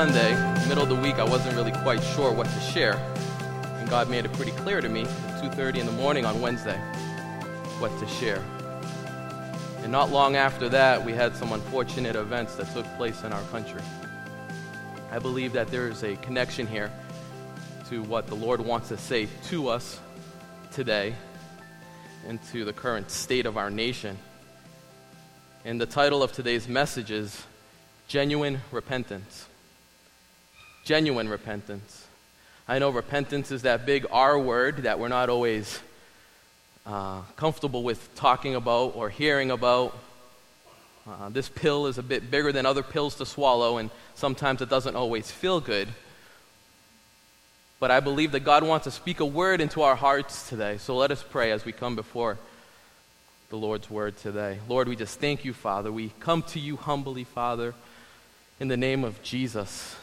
Sunday, middle of the week, I wasn't really quite sure what to share. And God made it pretty clear to me at 2:30 in the morning on Wednesday what to share. And not long after that, we had some unfortunate events that took place in our country. I believe that there is a connection here to what the Lord wants to say to us today and to the current state of our nation. And the title of today's message is Genuine Repentance. Genuine repentance. I know repentance is that big R word that we're not always uh, comfortable with talking about or hearing about. Uh, this pill is a bit bigger than other pills to swallow, and sometimes it doesn't always feel good. But I believe that God wants to speak a word into our hearts today. So let us pray as we come before the Lord's word today. Lord, we just thank you, Father. We come to you humbly, Father, in the name of Jesus.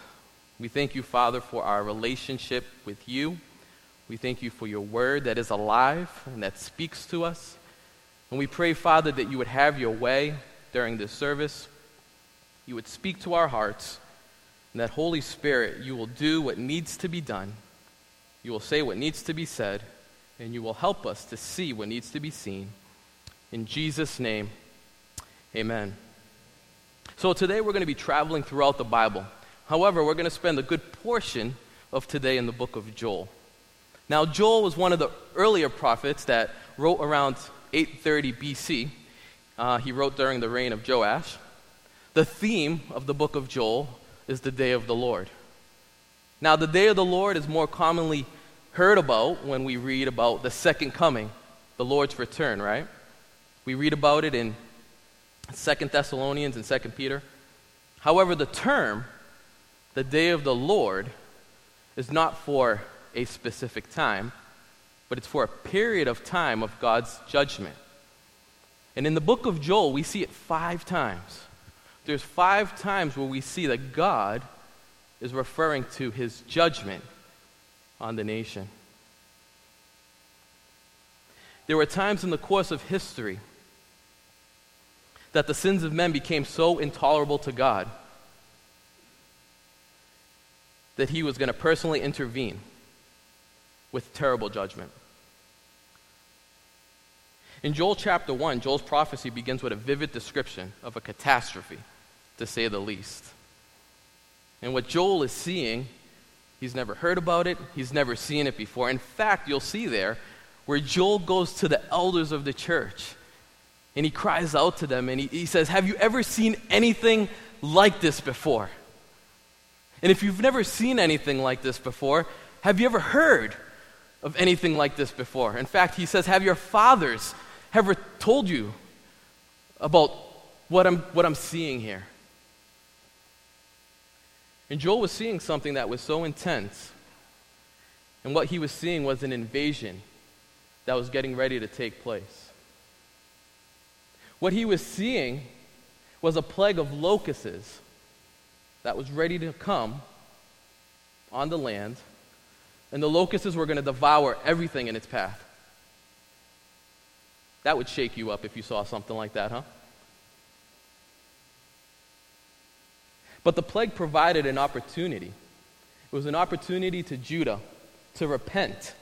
We thank you, Father, for our relationship with you. We thank you for your word that is alive and that speaks to us. And we pray, Father, that you would have your way during this service. You would speak to our hearts, and that Holy Spirit, you will do what needs to be done. You will say what needs to be said, and you will help us to see what needs to be seen. In Jesus' name, amen. So today we're going to be traveling throughout the Bible. However, we're going to spend a good portion of today in the book of Joel. Now, Joel was one of the earlier prophets that wrote around 830 BC. Uh, he wrote during the reign of Joash. The theme of the book of Joel is the day of the Lord. Now, the day of the Lord is more commonly heard about when we read about the second coming, the Lord's return, right? We read about it in Second Thessalonians and Second Peter. However, the term, the day of the Lord, is not for a specific time, but it's for a period of time of God's judgment. And in the book of Joel, we see it five times. There's five times where we see that God is referring to his judgment on the nation. There were times in the course of history that the sins of men became so intolerable to God that he was going to personally intervene with terrible judgment. In Joel chapter 1, Joel's prophecy begins with a vivid description of a catastrophe, to say the least. And what Joel is seeing, he's never heard about it, he's never seen it before. In fact, you'll see there where Joel goes to the elders of the church and he cries out to them and he, he says, Have you ever seen anything like this before? And if you've never seen anything like this before, have you ever heard of anything like this before? In fact, he says, Have your fathers ever told you about what I'm, what I'm seeing here? And Joel was seeing something that was so intense. And what he was seeing was an invasion that was getting ready to take place. What he was seeing was a plague of locusts that was ready to come on the land, and the locusts were going to devour everything in its path. That would shake you up if you saw something like that, huh? But the plague provided an opportunity. It was an opportunity to Judah to repent.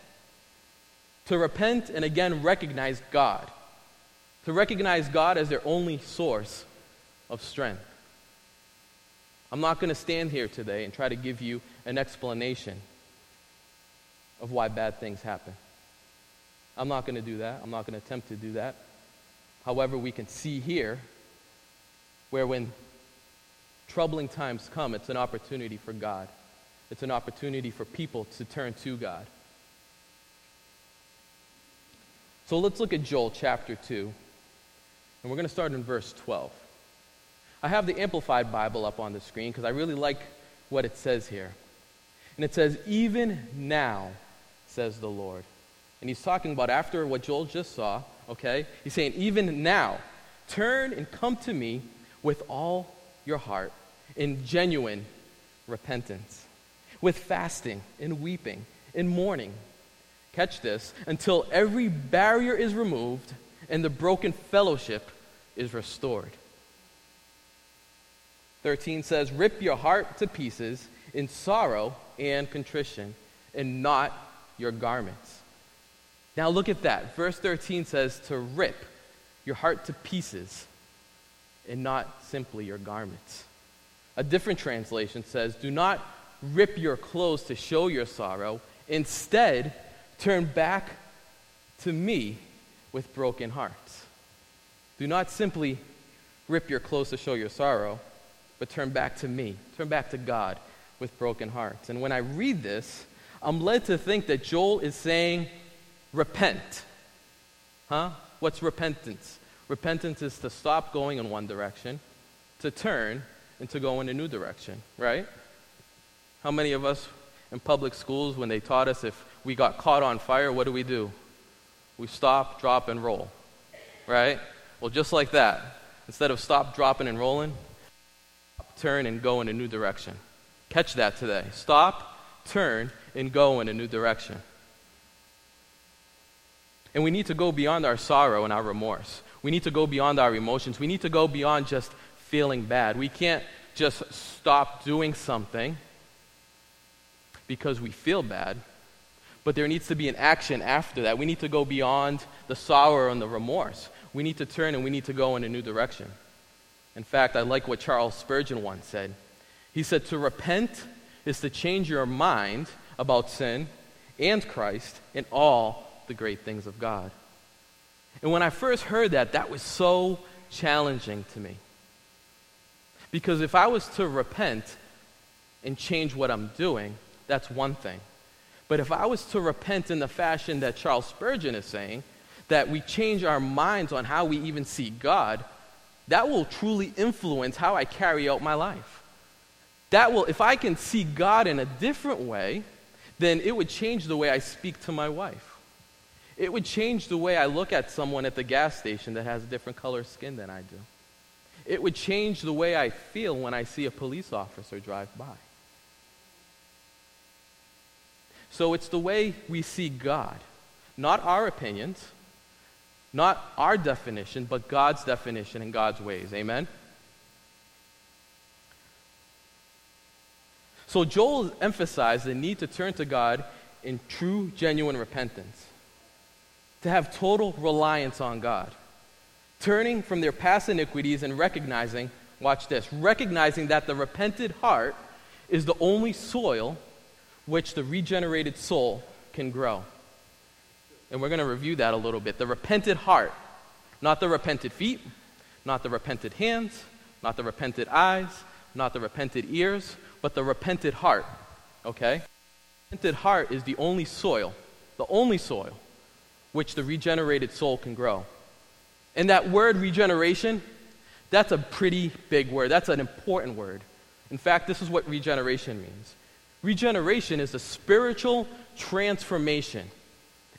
To repent and again recognize God. To recognize God as their only source of strength. I'm not going to stand here today and try to give you an explanation of why bad things happen. I'm not going to do that. I'm not going to attempt to do that. However, we can see here where when troubling times come, it's an opportunity for God. It's an opportunity for people to turn to God. So let's look at Joel chapter 2, and we're going to start in verse 12. I have the Amplified Bible up on the screen because I really like what it says here. And it says, Even now, says the Lord. And he's talking about after what Joel just saw, okay? He's saying, Even now, turn and come to me with all your heart in genuine repentance, with fasting and weeping and mourning. Catch this until every barrier is removed and the broken fellowship is restored. 13 says, Rip your heart to pieces in sorrow and contrition, and not your garments. Now look at that. Verse 13 says to rip your heart to pieces and not simply your garments. A different translation says, Do not rip your clothes to show your sorrow. Instead, turn back to me with broken hearts. Do not simply rip your clothes to show your sorrow, but turn back to me. Turn back to God with broken hearts. And when I read this, I'm led to think that Joel is saying, repent. Huh? What's repentance? Repentance is to stop going in one direction, to turn, and to go in a new direction, right? How many of us in public schools, when they taught us if we got caught on fire, what do we do? We stop, drop, and roll, right? Well, just like that, instead of stop, dropping, and rolling, turn and go in a new direction. Catch that today. Stop, turn, and go in a new direction. And we need to go beyond our sorrow and our remorse. We need to go beyond our emotions. We need to go beyond just feeling bad. We can't just stop doing something because we feel bad, but there needs to be an action after that. We need to go beyond the sorrow and the remorse. We need to turn and we need to go in a new direction. In fact, I like what Charles Spurgeon once said. He said, To repent is to change your mind about sin and Christ and all the great things of God. And when I first heard that, that was so challenging to me. Because if I was to repent and change what I'm doing, that's one thing. But if I was to repent in the fashion that Charles Spurgeon is saying, that we change our minds on how we even see God, that will truly influence how I carry out my life. That will, if I can see God in a different way, then it would change the way I speak to my wife. It would change the way I look at someone at the gas station that has a different color skin than I do. It would change the way I feel when I see a police officer drive by. So it's the way we see God, not our opinions, not our definition, but God's definition and God's ways. Amen? So Joel emphasized the need to turn to God in true, genuine repentance to have total reliance on God, turning from their past iniquities and recognizing, watch this, recognizing that the repented heart is the only soil which the regenerated soul can grow. And we're going to review that a little bit. The repented heart, not the repented feet, not the repented hands, not the repented eyes, not the repented ears, but the repented heart. Okay? The repented heart is the only soil, the only soil which the regenerated soul can grow. And that word regeneration, that's a pretty big word. That's an important word. In fact, this is what regeneration means regeneration is a spiritual transformation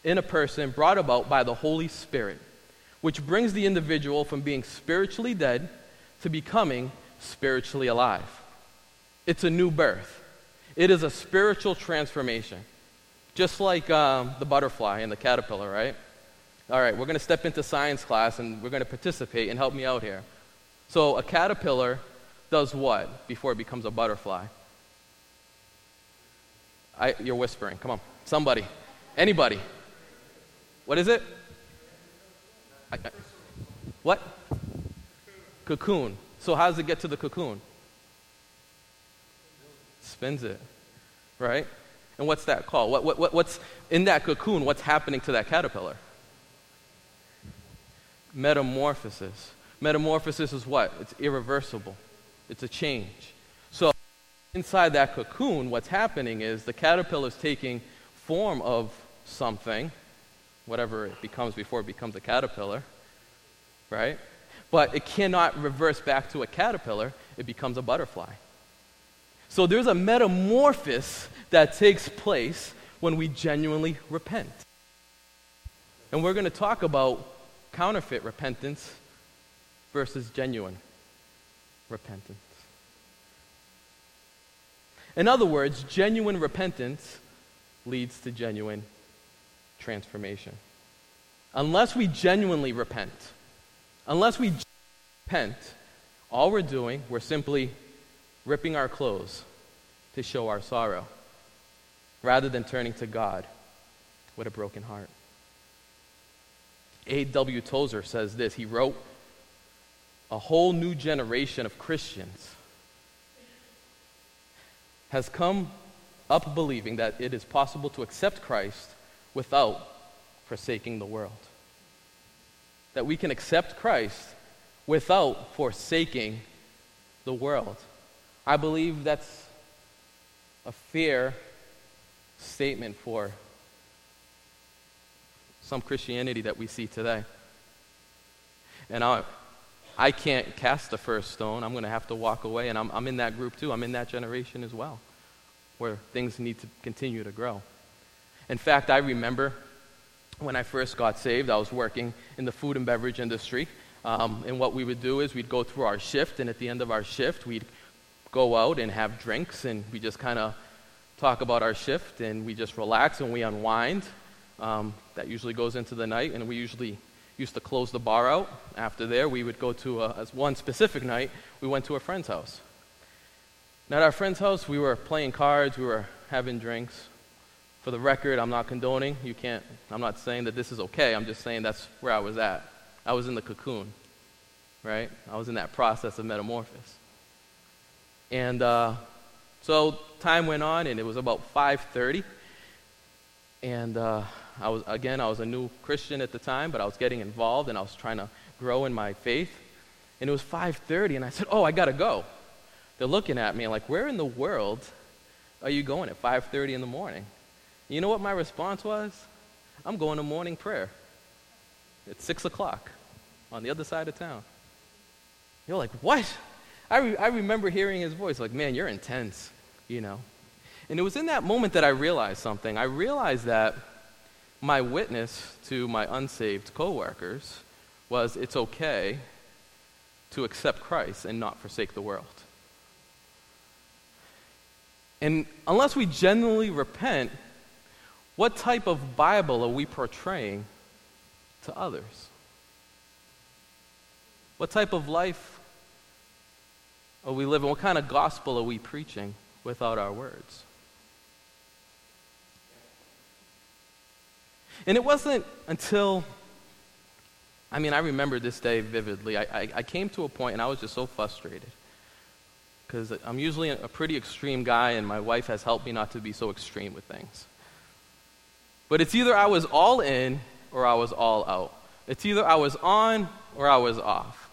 in a person brought about by the Holy Spirit, which brings the individual from being spiritually dead to becoming spiritually alive. It's a new birth, it is a spiritual transformation. Just like um, the butterfly and the caterpillar, right? All right, we're going to step into science class and we're going to participate and help me out here. So, a caterpillar does what before it becomes a butterfly? I, you're whispering. Come on. Somebody. Anybody. What is it? I, I, what? Cocoon. So, how does it get to the cocoon? Spins it. Right? And what's that called? What, what, what's in that cocoon? What's happening to that caterpillar? Metamorphosis. Metamorphosis is what? It's irreversible, it's a change. So, inside that cocoon, what's happening is the caterpillar is taking form of something, whatever it becomes before it becomes a caterpillar, right? But it cannot reverse back to a caterpillar, it becomes a butterfly. So there's a metamorphosis that takes place when we genuinely repent. And we're going to talk about counterfeit repentance versus genuine repentance. In other words, genuine repentance leads to genuine transformation. Unless we genuinely repent, unless we repent, all we're doing, we're simply ripping our clothes to show our sorrow, rather than turning to God with a broken heart. A.W. Tozer says this. He wrote, A whole new generation of Christians has come up believing that it is possible to accept Christ without forsaking the world. That we can accept Christ without forsaking the world. I believe that's a fair statement for some Christianity that we see today. And I, I can't cast the first stone. I'm going to have to walk away. And I'm, I'm in that group too. I'm in that generation as well, where things need to continue to grow. In fact, I remember when I first got saved, I was working in the food and beverage industry. Um, and what we would do is we'd go through our shift, and at the end of our shift, we'd go out and have drinks, and we just kind of talk about our shift, and we just relax and we unwind. Um, that usually goes into the night, and we usually used to close the bar out. After there, we would go to a, as one specific night, we went to a friend's house. And at our friend's house, we were playing cards, we were having drinks. For the record, I'm not condoning. You can't, I'm not saying that this is okay. I'm just saying that's where I was at. I was in the cocoon, right? I was in that process of metamorphosis. And uh, so time went on, and it was about 5:30, and uh, I was again I was a new Christian at the time, but I was getting involved, and I was trying to grow in my faith. And it was 5:30, and I said, "Oh, I gotta go." They're looking at me like, "Where in the world are you going at 5:30 in the morning?" You know what my response was? I'm going to morning prayer. It's six o'clock on the other side of town. You're like, what? I, re- I remember hearing his voice, like, man, you're intense, you know. And it was in that moment that I realized something. I realized that my witness to my unsaved coworkers was it's okay to accept Christ and not forsake the world. And unless we genuinely repent, what type of Bible are we portraying to others? What type of life are we living? What kind of gospel are we preaching without our words? And it wasn't until, I mean, I remember this day vividly. I, I, I came to a point and I was just so frustrated. Because I'm usually a pretty extreme guy, and my wife has helped me not to be so extreme with things. But it's either I was all in or I was all out. It's either I was on or I was off.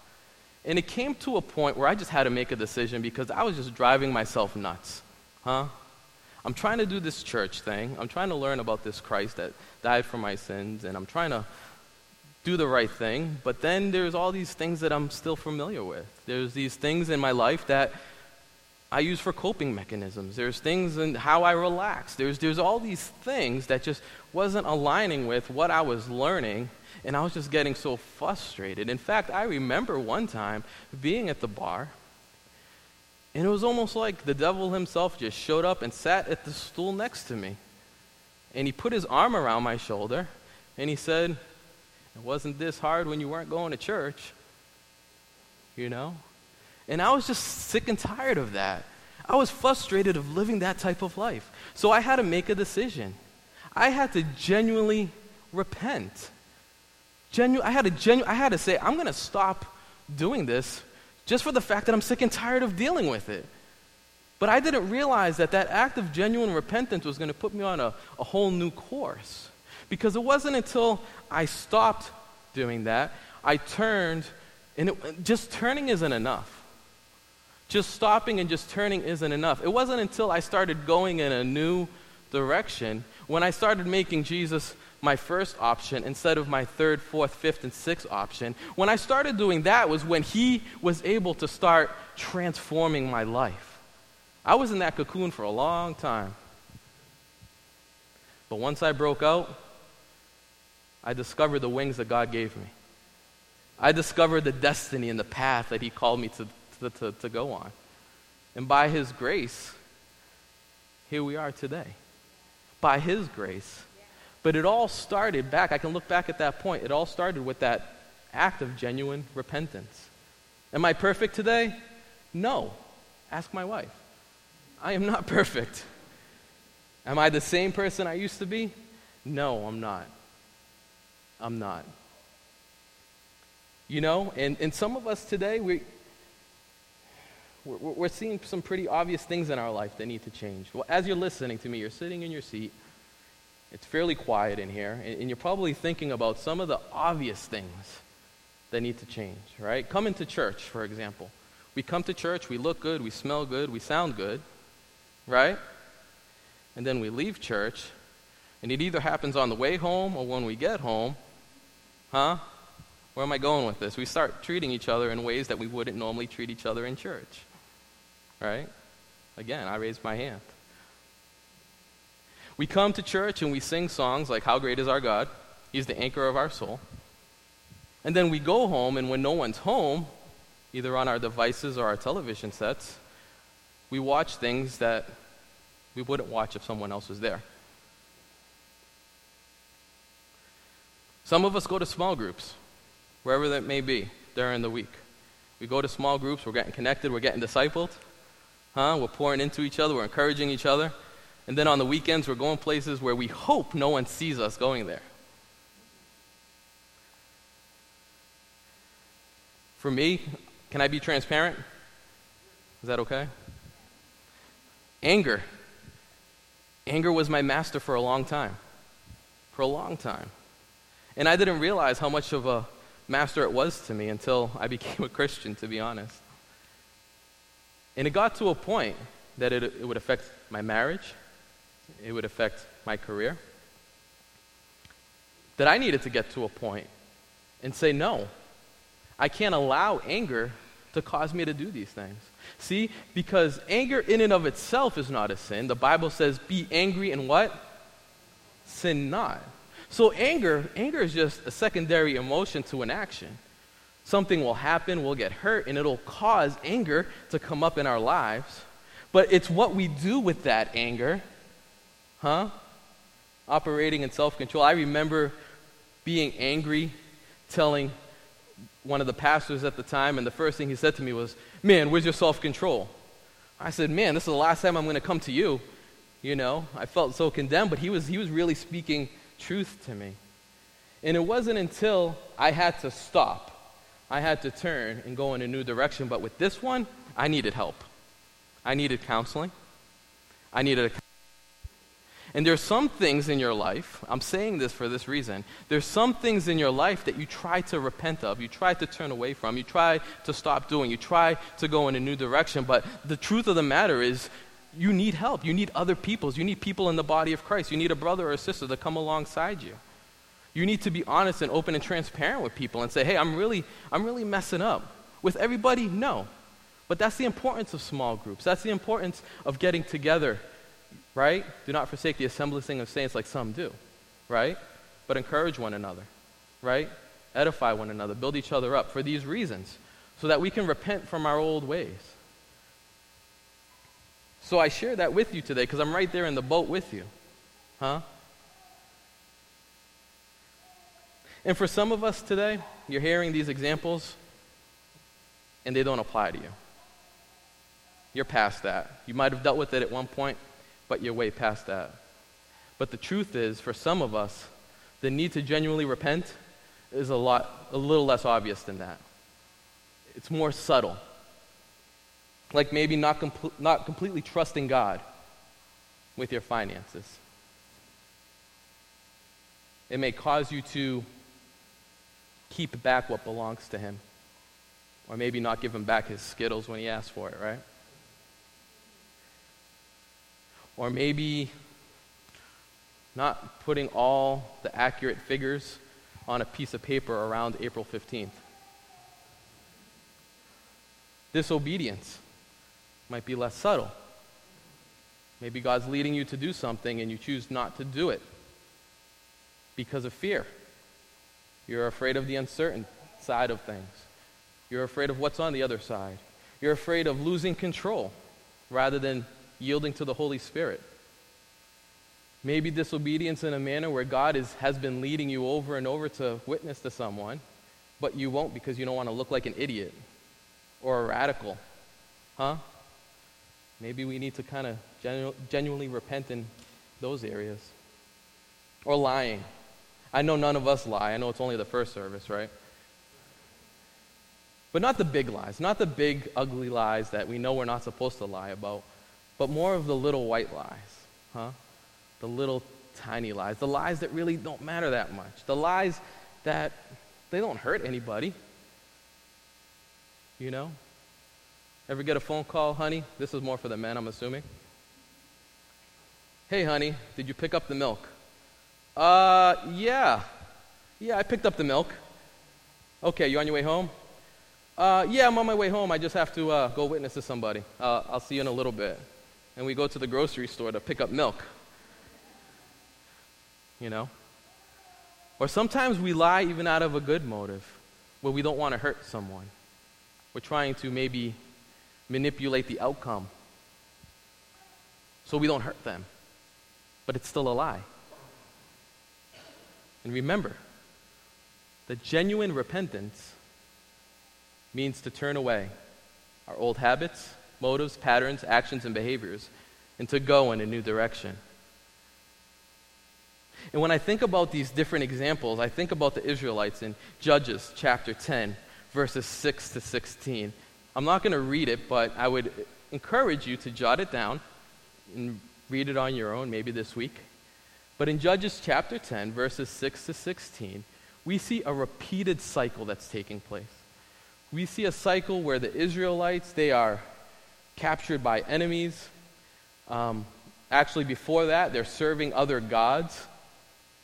And it came to a point where I just had to make a decision because I was just driving myself nuts. Huh? I'm trying to do this church thing. I'm trying to learn about this Christ that died for my sins, and I'm trying to do the right thing. But then there's all these things that I'm still familiar with. There's these things in my life that I use for coping mechanisms. There's things in how I relax. There's, there's all these things that just wasn't aligning with what I was learning and I was just getting so frustrated. In fact, I remember one time being at the bar, and it was almost like the devil himself just showed up and sat at the stool next to me. And he put his arm around my shoulder, and he said, It wasn't this hard when you weren't going to church. You know? And I was just sick and tired of that. I was frustrated of living that type of life. So I had to make a decision. I had to genuinely repent. Genu- I, had to genu- I had to say, I'm going to stop doing this just for the fact that I'm sick and tired of dealing with it. But I didn't realize that that act of genuine repentance was going to put me on a, a whole new course. Because it wasn't until I stopped doing that, I turned, and it, just turning isn't enough. Just stopping and just turning isn't enough. It wasn't until I started going in a new direction when I started making Jesus my first option instead of my third, fourth, fifth, and sixth option. When I started doing that was when he was able to start transforming my life. I was in that cocoon for a long time. But once I broke out, I discovered the wings that God gave me. I discovered the destiny and the path that He called me to, to, to, go on. And by His grace, here we are today. By His grace, but it all started back, I can look back at that point, it all started with that act of genuine repentance. Am I perfect today? No, Ask my wife. I am not perfect. Am I the same person I used to be? No, I'm not. I'm not. You know, and, and some of us today, we, we're, we're seeing some pretty obvious things in our life that need to change. Well, as you're listening to me, you're sitting in your seat, it's fairly quiet in here, and, and you're probably thinking about some of the obvious things that need to change, right? Coming to church, for example. We come to church, we look good, we smell good, we sound good, right? And then we leave church, and it either happens on the way home or when we get home. Huh? Where am I going with this? We start treating each other in ways that we wouldn't normally treat each other in church. Right? Again, I raised my hand. We come to church and we sing songs like How Great is Our God? He's the anchor of our soul. And then we go home, and when no one's home, either on our devices or our television sets, we watch things that we wouldn't watch if someone else was there. Some of us go to small groups, wherever that may be, during the week. We go to small groups, we're getting connected, we're getting discipled. Huh? We're pouring into each other, we're encouraging each other. And then on the weekends, we're going places where we hope no one sees us going there. For me, can I be transparent? Is that okay? Anger. Anger was my master for a long time. For a long time. And I didn't realize how much of a master it was to me until I became a Christian, to be honest. And it got to a point that it, it would affect my marriage, it would affect my career, that I needed to get to a point and say, no, I can't allow anger to cause me to do these things. See, because anger in and of itself is not a sin. The Bible says, be angry and what? Sin not. So anger, anger is just a secondary emotion to an action. Something will happen, we'll get hurt, and it'll cause anger to come up in our lives. But it's what we do with that anger, huh? Operating in self control. I remember being angry, telling one of the pastors at the time, and the first thing he said to me was, Man, where's your self control? I said, Man, this is the last time I'm going to come to you. You know, I felt so condemned, but he was, he was really speaking truth to me. And it wasn't until I had to stop, I had to turn and go in a new direction. But with this one, I needed help. I needed counseling. I needed a and there's some things in your life, I'm saying this for this reason. There's some things in your life that you try to repent of, you try to turn away from, you try to stop doing, you try to go in a new direction, but the truth of the matter is you need help. You need other people's. You need people in the body of Christ. You need a brother or a sister to come alongside you. You need to be honest and open and transparent with people and say, "Hey, I'm really I'm really messing up." With everybody? No. But that's the importance of small groups. That's the importance of getting together right? Do not forsake the assembling of saints like some do, right? But encourage one another, right? Edify one another, build each other up for these reasons, so that we can repent from our old ways. So I share that with you today because I'm right there in the boat with you. Huh? And for some of us today, you're hearing these examples and they don't apply to you. You're past that. You might have dealt with it at one point, but you're way past that. But the truth is, for some of us, the need to genuinely repent is a lot, a little less obvious than that. It's more subtle. Like maybe not, not completely trusting God with your finances. It may cause you to keep back what belongs to Him. Or maybe not give Him back His Skittles when He asks for it, right? Or maybe not putting all the accurate figures on a piece of paper around April 15th. Disobedience might be less subtle. Maybe God's leading you to do something and you choose not to do it because of fear. You're afraid of the uncertain side of things. You're afraid of what's on the other side. You're afraid of losing control rather than yielding to the Holy Spirit. Maybe disobedience in a manner where God is, has been leading you over and over to witness to someone, but you won't because you don't want to look like an idiot or a radical. Huh? maybe we need to kind of genu- genuinely repent in those areas. Or lying. I know none of us lie. I know it's only the first service, right? But not the big lies, not the big, ugly lies that we know we're not supposed to lie about, but more of the little white lies, huh? The little tiny lies, the lies that really don't matter that much, the lies that they don't hurt anybody. You know? Ever get a phone call, honey? This is more for the men, I'm assuming. Hey, honey, did you pick up the milk? Uh, yeah. Yeah, I picked up the milk. Okay, you on your way home? Uh, yeah, I'm on my way home. I just have to uh, go witness to somebody. Uh, I'll see you in a little bit. And we go to the grocery store to pick up milk. You know? Or sometimes we lie even out of a good motive, where we don't want to hurt someone. We're trying to maybe manipulate the outcome so we don't hurt them. But it's still a lie. And remember that genuine repentance means to turn away our old habits, motives, patterns, actions, and behaviors and to go in a new direction. And when I think about these different examples, I think about the Israelites in Judges chapter 10, verses 6 to 16. I'm not going to read it, but I would encourage you to jot it down and read it on your own, maybe this week. But in Judges chapter 10, verses 6 to 16, we see a repeated cycle that's taking place. We see a cycle where the Israelites, they are captured by enemies. Um, actually, before that, they're serving other gods.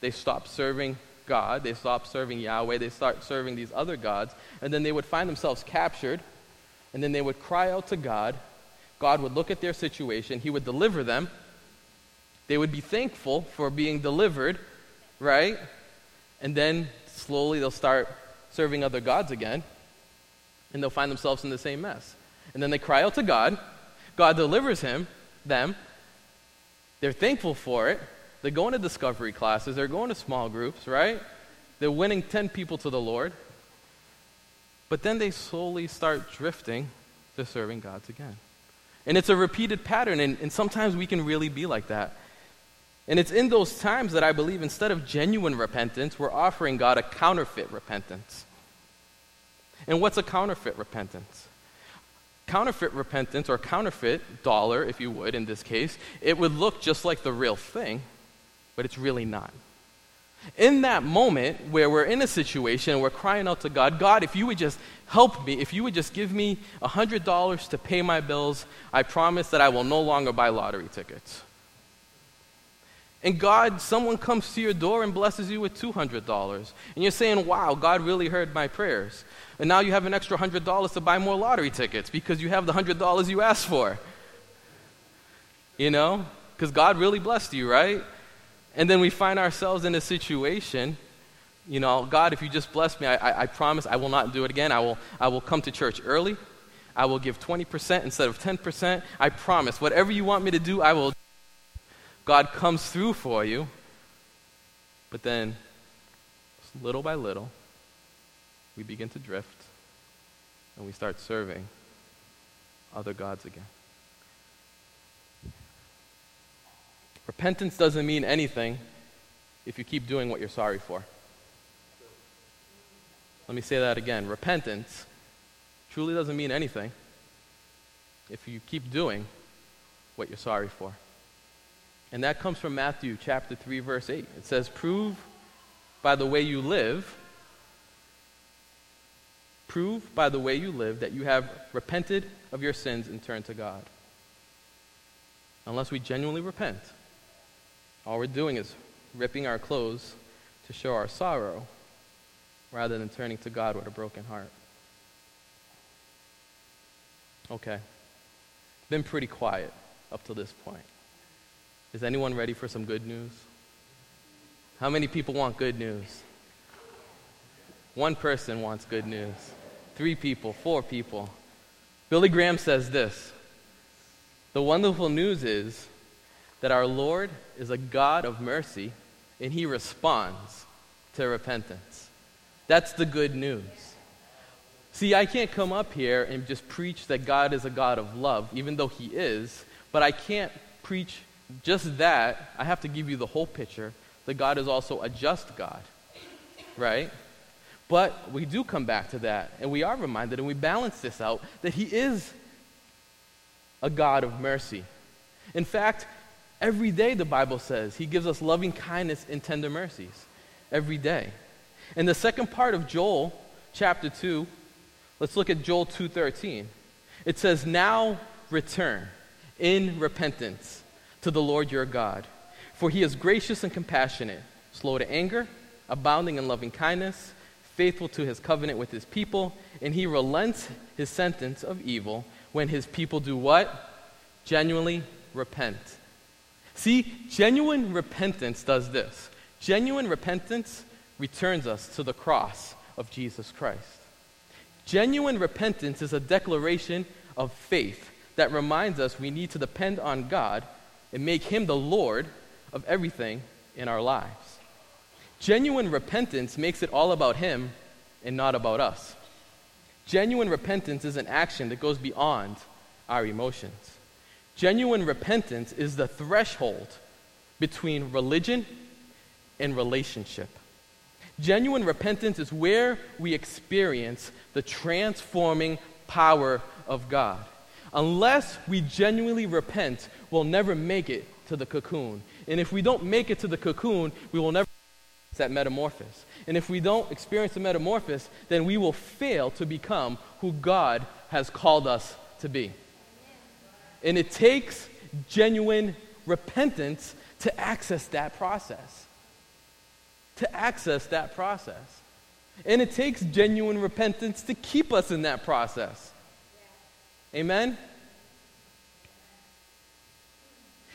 They stop serving God, they stop serving Yahweh, they start serving these other gods, and then they would find themselves captured, and then they would cry out to God. God would look at their situation, He would deliver them. They would be thankful for being delivered, right? And then slowly they'll start serving other gods again, and they'll find themselves in the same mess. And then they cry out to God. God delivers him, them. They're thankful for it. They're going to discovery classes. They're going to small groups, right? They're winning 10 people to the Lord. But then they slowly start drifting to serving gods again. And it's a repeated pattern, and, and sometimes we can really be like that. And it's in those times that I believe instead of genuine repentance, we're offering God a counterfeit repentance. And what's a counterfeit repentance? Counterfeit repentance, or counterfeit dollar, if you would, in this case, it would look just like the real thing, but it's really not. In that moment where we're in a situation and we're crying out to God, God, if you would just help me, if you would just give me $100 to pay my bills, I promise that I will no longer buy lottery tickets. And God, someone comes to your door and blesses you with $200. And you're saying, wow, God really heard my prayers. And now you have an extra $100 to buy more lottery tickets because you have the $100 you asked for. You know? Because God really blessed you, right? And then we find ourselves in a situation, you know, God, if you just bless me, I, I, I promise I will not do it again. I will, I will come to church early. I will give 20% instead of 10%. I promise. Whatever you want me to do, I will. God comes through for you. But then, little by little, we begin to drift and we start serving other gods again. Repentance doesn't mean anything if you keep doing what you're sorry for. Let me say that again. Repentance truly doesn't mean anything if you keep doing what you're sorry for. And that comes from Matthew chapter 3 verse 8. It says, "Prove by the way you live prove by the way you live that you have repented of your sins and turned to God." Unless we genuinely repent, all we're doing is ripping our clothes to show our sorrow rather than turning to God with a broken heart. Okay. Been pretty quiet up to this point. Is anyone ready for some good news? How many people want good news? One person wants good news. Three people, four people. Billy Graham says this The wonderful news is that our Lord is a God of mercy and he responds to repentance. That's the good news. See, I can't come up here and just preach that God is a God of love, even though he is, But I can't preach just that. I have to give you the whole picture that God is also a just God, right? But we do come back to that, and we are reminded, and we balance this out, that He is a God of mercy. In fact, every day the Bible says He gives us loving kindness and tender mercies. Every day. In the second part of Joel, chapter 2, let's look at Joel 2:13. It says, "Now return in repentance to the Lord your God, for he is gracious and compassionate, slow to anger, abounding in loving kindness, faithful to his covenant with his people, and he relents his sentence of evil when his people do what? Genuinely repent. See, genuine repentance does this. Genuine repentance returns us to the cross of Jesus Christ. Genuine repentance is a declaration of faith that reminds us we need to depend on God and make Him the Lord of everything in our lives. Genuine repentance makes it all about Him and not about us. Genuine repentance is an action that goes beyond our emotions. Genuine repentance is the threshold between religion and relationship. Genuine repentance is where we experience the transforming power of God. Unless we genuinely repent, we'll never make it to the cocoon. And if we don't make it to the cocoon, we will never experience that metamorphosis. And if we don't experience the metamorphosis, then we will fail to become who God has called us to be. And it takes genuine repentance to access that process. To access that process. And it takes genuine repentance to keep us in that process. Amen?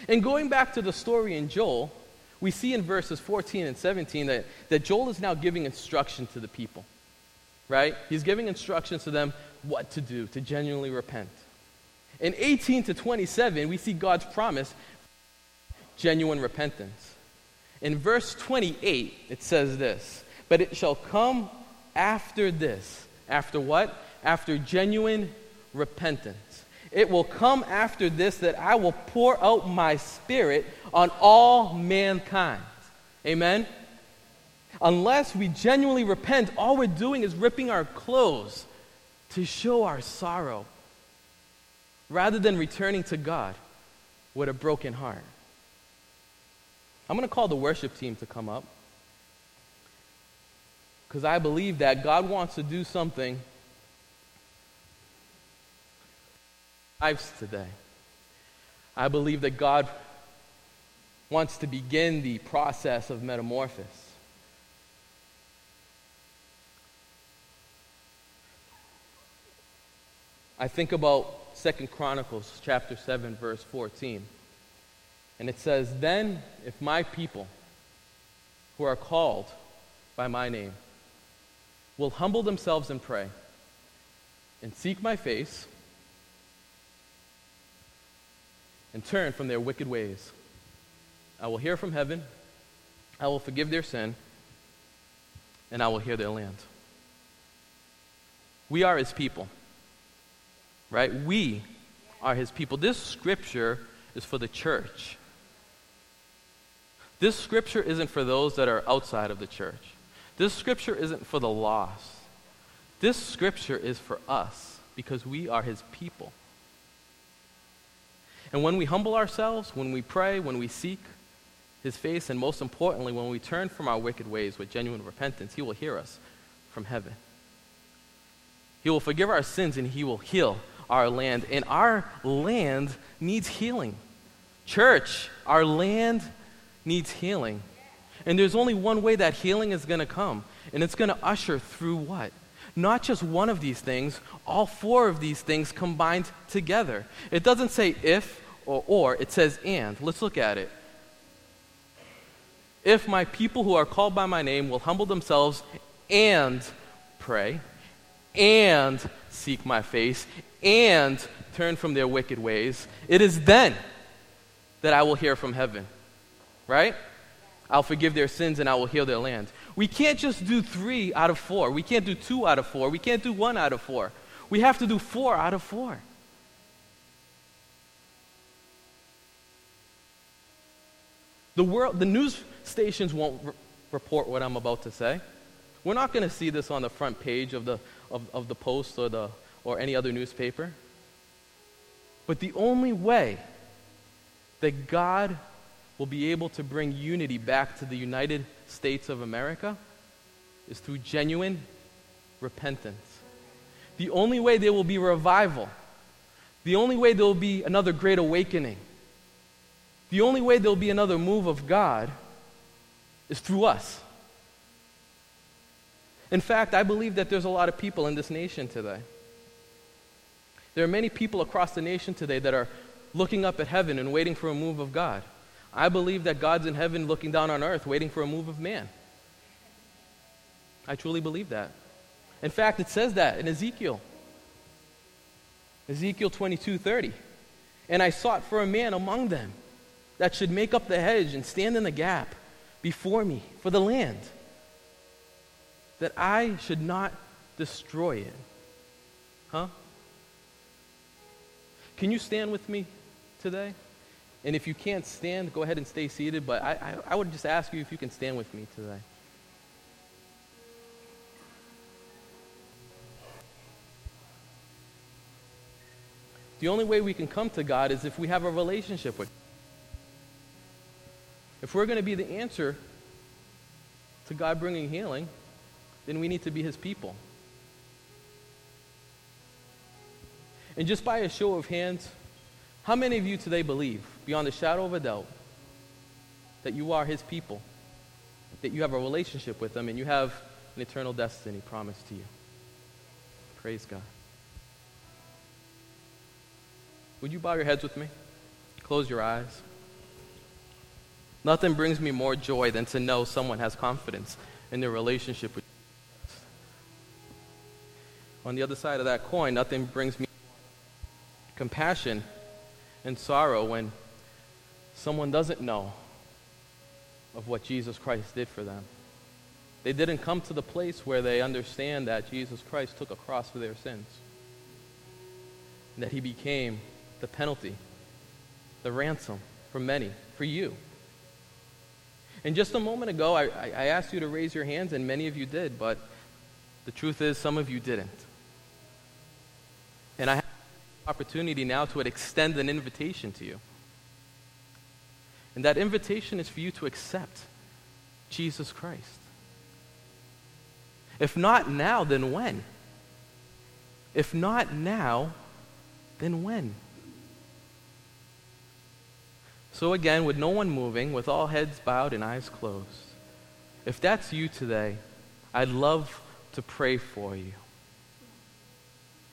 And going back to the story in Joel, we see in verses 14 and 17 that, that Joel is now giving instruction to the people, right? He's giving instructions to them what to do to genuinely repent. In 18 to 27, we see God's promise genuine repentance. In verse 28, it says this But it shall come after this. After what? After genuine repentance. It will come after this that I will pour out my spirit on all mankind. Amen? Unless we genuinely repent, all we're doing is ripping our clothes to show our sorrow rather than returning to God with a broken heart. I'm going to call the worship team to come up because I believe that God wants to do something lives today. I believe that God wants to begin the process of metamorphosis. I think about Second Chronicles chapter 7 verse 14. And it says, "Then if my people who are called by my name will humble themselves and pray and seek my face and turn from their wicked ways. I will hear from heaven, I will forgive their sin, and I will hear their land. We are his people, right? We are his people. This scripture is for the church. This scripture isn't for those that are outside of the church. This scripture isn't for the lost. This scripture is for us because we are his people. And when we humble ourselves, when we pray, when we seek his face, and most importantly, when we turn from our wicked ways with genuine repentance, he will hear us from heaven. He will forgive our sins and he will heal our land. And our land needs healing. Church, our land needs healing. And there's only one way that healing is going to come, and it's going to usher through what? Not just one of these things, all four of these things combined together. It doesn't say if or or, it says and. Let's look at it. If my people who are called by my name will humble themselves and pray, and seek my face, and turn from their wicked ways, it is then that I will hear from heaven. Right? I'll forgive their sins and I will heal their land. We can't just do three out of four. We can't do two out of four. We can't do one out of four. We have to do four out of four. The, world, the news stations won't r- report what I'm about to say. We're not going to see this on the front page of the, of, of the Post or, the, or any other newspaper. But the only way that God will be able to bring unity back to the United States of America is through genuine repentance. The only way there will be revival, the only way there will be another great awakening, the only way there will be another move of God is through us. In fact, I believe that there's a lot of people in this nation today. There are many people across the nation today that are looking up at heaven and waiting for a move of God. I believe that God's in heaven looking down on earth, waiting for a move of man. I truly believe that. In fact, it says that in Ezekiel. Ezekiel 22 30. And I sought for a man among them that should make up the hedge and stand in the gap before me for the land, that I should not destroy it. Huh? Can you stand with me today? And if you can't stand, go ahead and stay seated, but I, I, I would just ask you if you can stand with me today. The only way we can come to God is if we have a relationship with Him. If we're going to be the answer to God bringing healing, then we need to be His people. And just by a show of hands, how many of you today believe, beyond a shadow of a doubt, that you are His people? That you have a relationship with Him and you have an eternal destiny promised to you? Praise God. Would you bow your heads with me? Close your eyes. Nothing brings me more joy than to know someone has confidence in their relationship with Jesus. On the other side of that coin, nothing brings me compassion and sorrow when someone doesn't know of what Jesus Christ did for them. They didn't come to the place where they understand that Jesus Christ took a cross for their sins, that he became the penalty, the ransom for many, for you. And just a moment ago, I, I asked you to raise your hands, and many of you did, but the truth is, some of you didn't. And I have the opportunity now to extend an invitation to you. And that invitation is for you to accept Jesus Christ. If not now, then when? If not now, then when? So, again, with no one moving, with all heads bowed and eyes closed, if that's you today, I'd love to pray for you.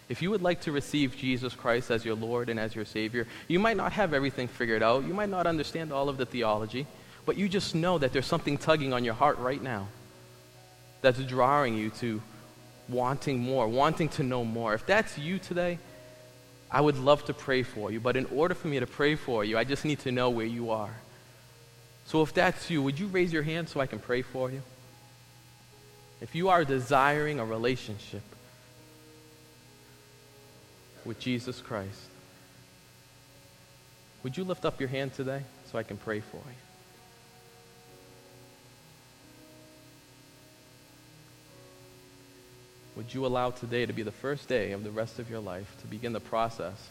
If you would like to receive Jesus Christ as your Lord and as your Savior, you might not have everything figured out. You might not understand all of the theology, but you just know that there's something tugging on your heart right now that's drawing you to wanting more, wanting to know more. If that's you today, I would love to pray for you, but in order for me to pray for you, I just need to know where you are. So if that's you, would you raise your hand so I can pray for you? If you are desiring a relationship with Jesus Christ, would you lift up your hand today so I can pray for you? Would you allow today to be the first day of the rest of your life to begin the process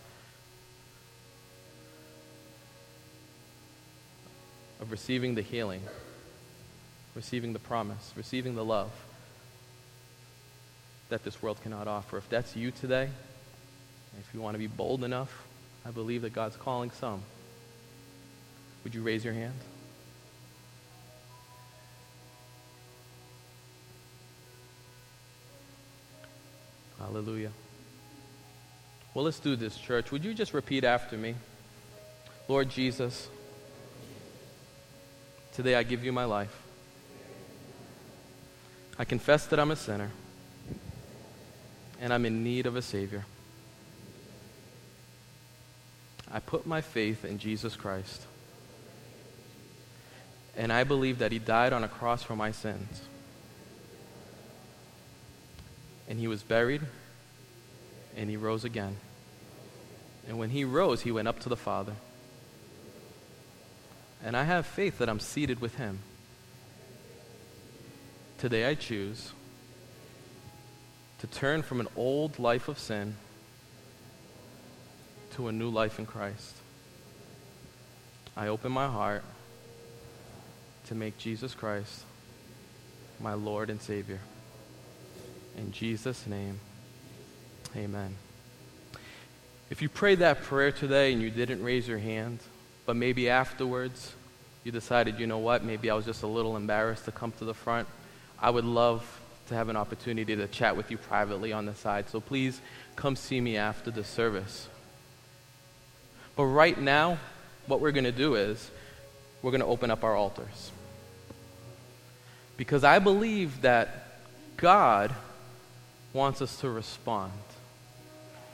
of receiving the healing, receiving the promise, receiving the love that this world cannot offer? If that's you today, if you want to be bold enough, I believe that God's calling some. Would you raise your hand? Hallelujah. Well, let's do this, church. Would you just repeat after me? Lord Jesus, today I give you my life. I confess that I'm a sinner and I'm in need of a Savior. I put my faith in Jesus Christ. And I believe that He died on a cross for my sins. And He was buried and he rose again. And when he rose, he went up to the Father. and I have faith that I'm seated with Him. Today I choose to turn from an old life of sin to a new life in Christ. I open my heart to make Jesus Christ my Lord and Savior. In Jesus' name, amen. If you prayed that prayer today and you didn't raise your hand, but maybe afterwards you decided, you know what, maybe I was just a little embarrassed to come to the front, I would love to have an opportunity to chat with you privately on the side. So please come see me after the service. But right now, what we're going to do is we're going to open up our altars. Because I believe that God wants us to respond.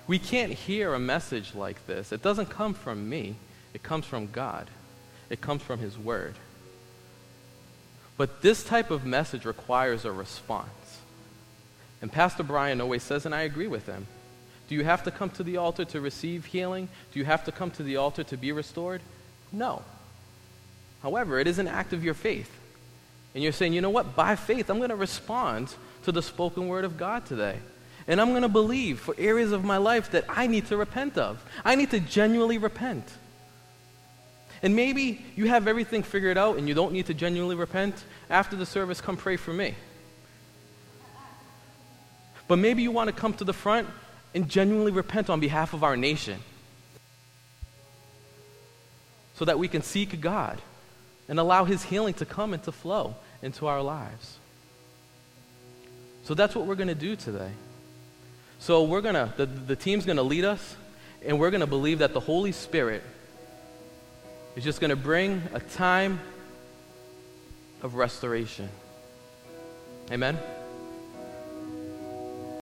We can't hear a message like this. It doesn't come from me, it comes from God, it comes from His Word. But this type of message requires a response. And Pastor Brian always says, and I agree with him do you have to come to the altar to receive healing? Do you have to come to the altar to be restored? No. However, it is an act of your faith. And you're saying, you know what? By faith, I'm going to respond to the spoken word of God today. And I'm going to believe for areas of my life that I need to repent of. I need to genuinely repent. And maybe you have everything figured out and you don't need to genuinely repent. After the service, come pray for me. But maybe you want to come to the front and genuinely repent on behalf of our nation so that we can seek God and allow His healing to come and to flow into our lives. So that's what we're going to do today. So we're going to, the, the team's going to lead us, and we're going to believe that the Holy Spirit is just going to bring a time of restoration. Amen?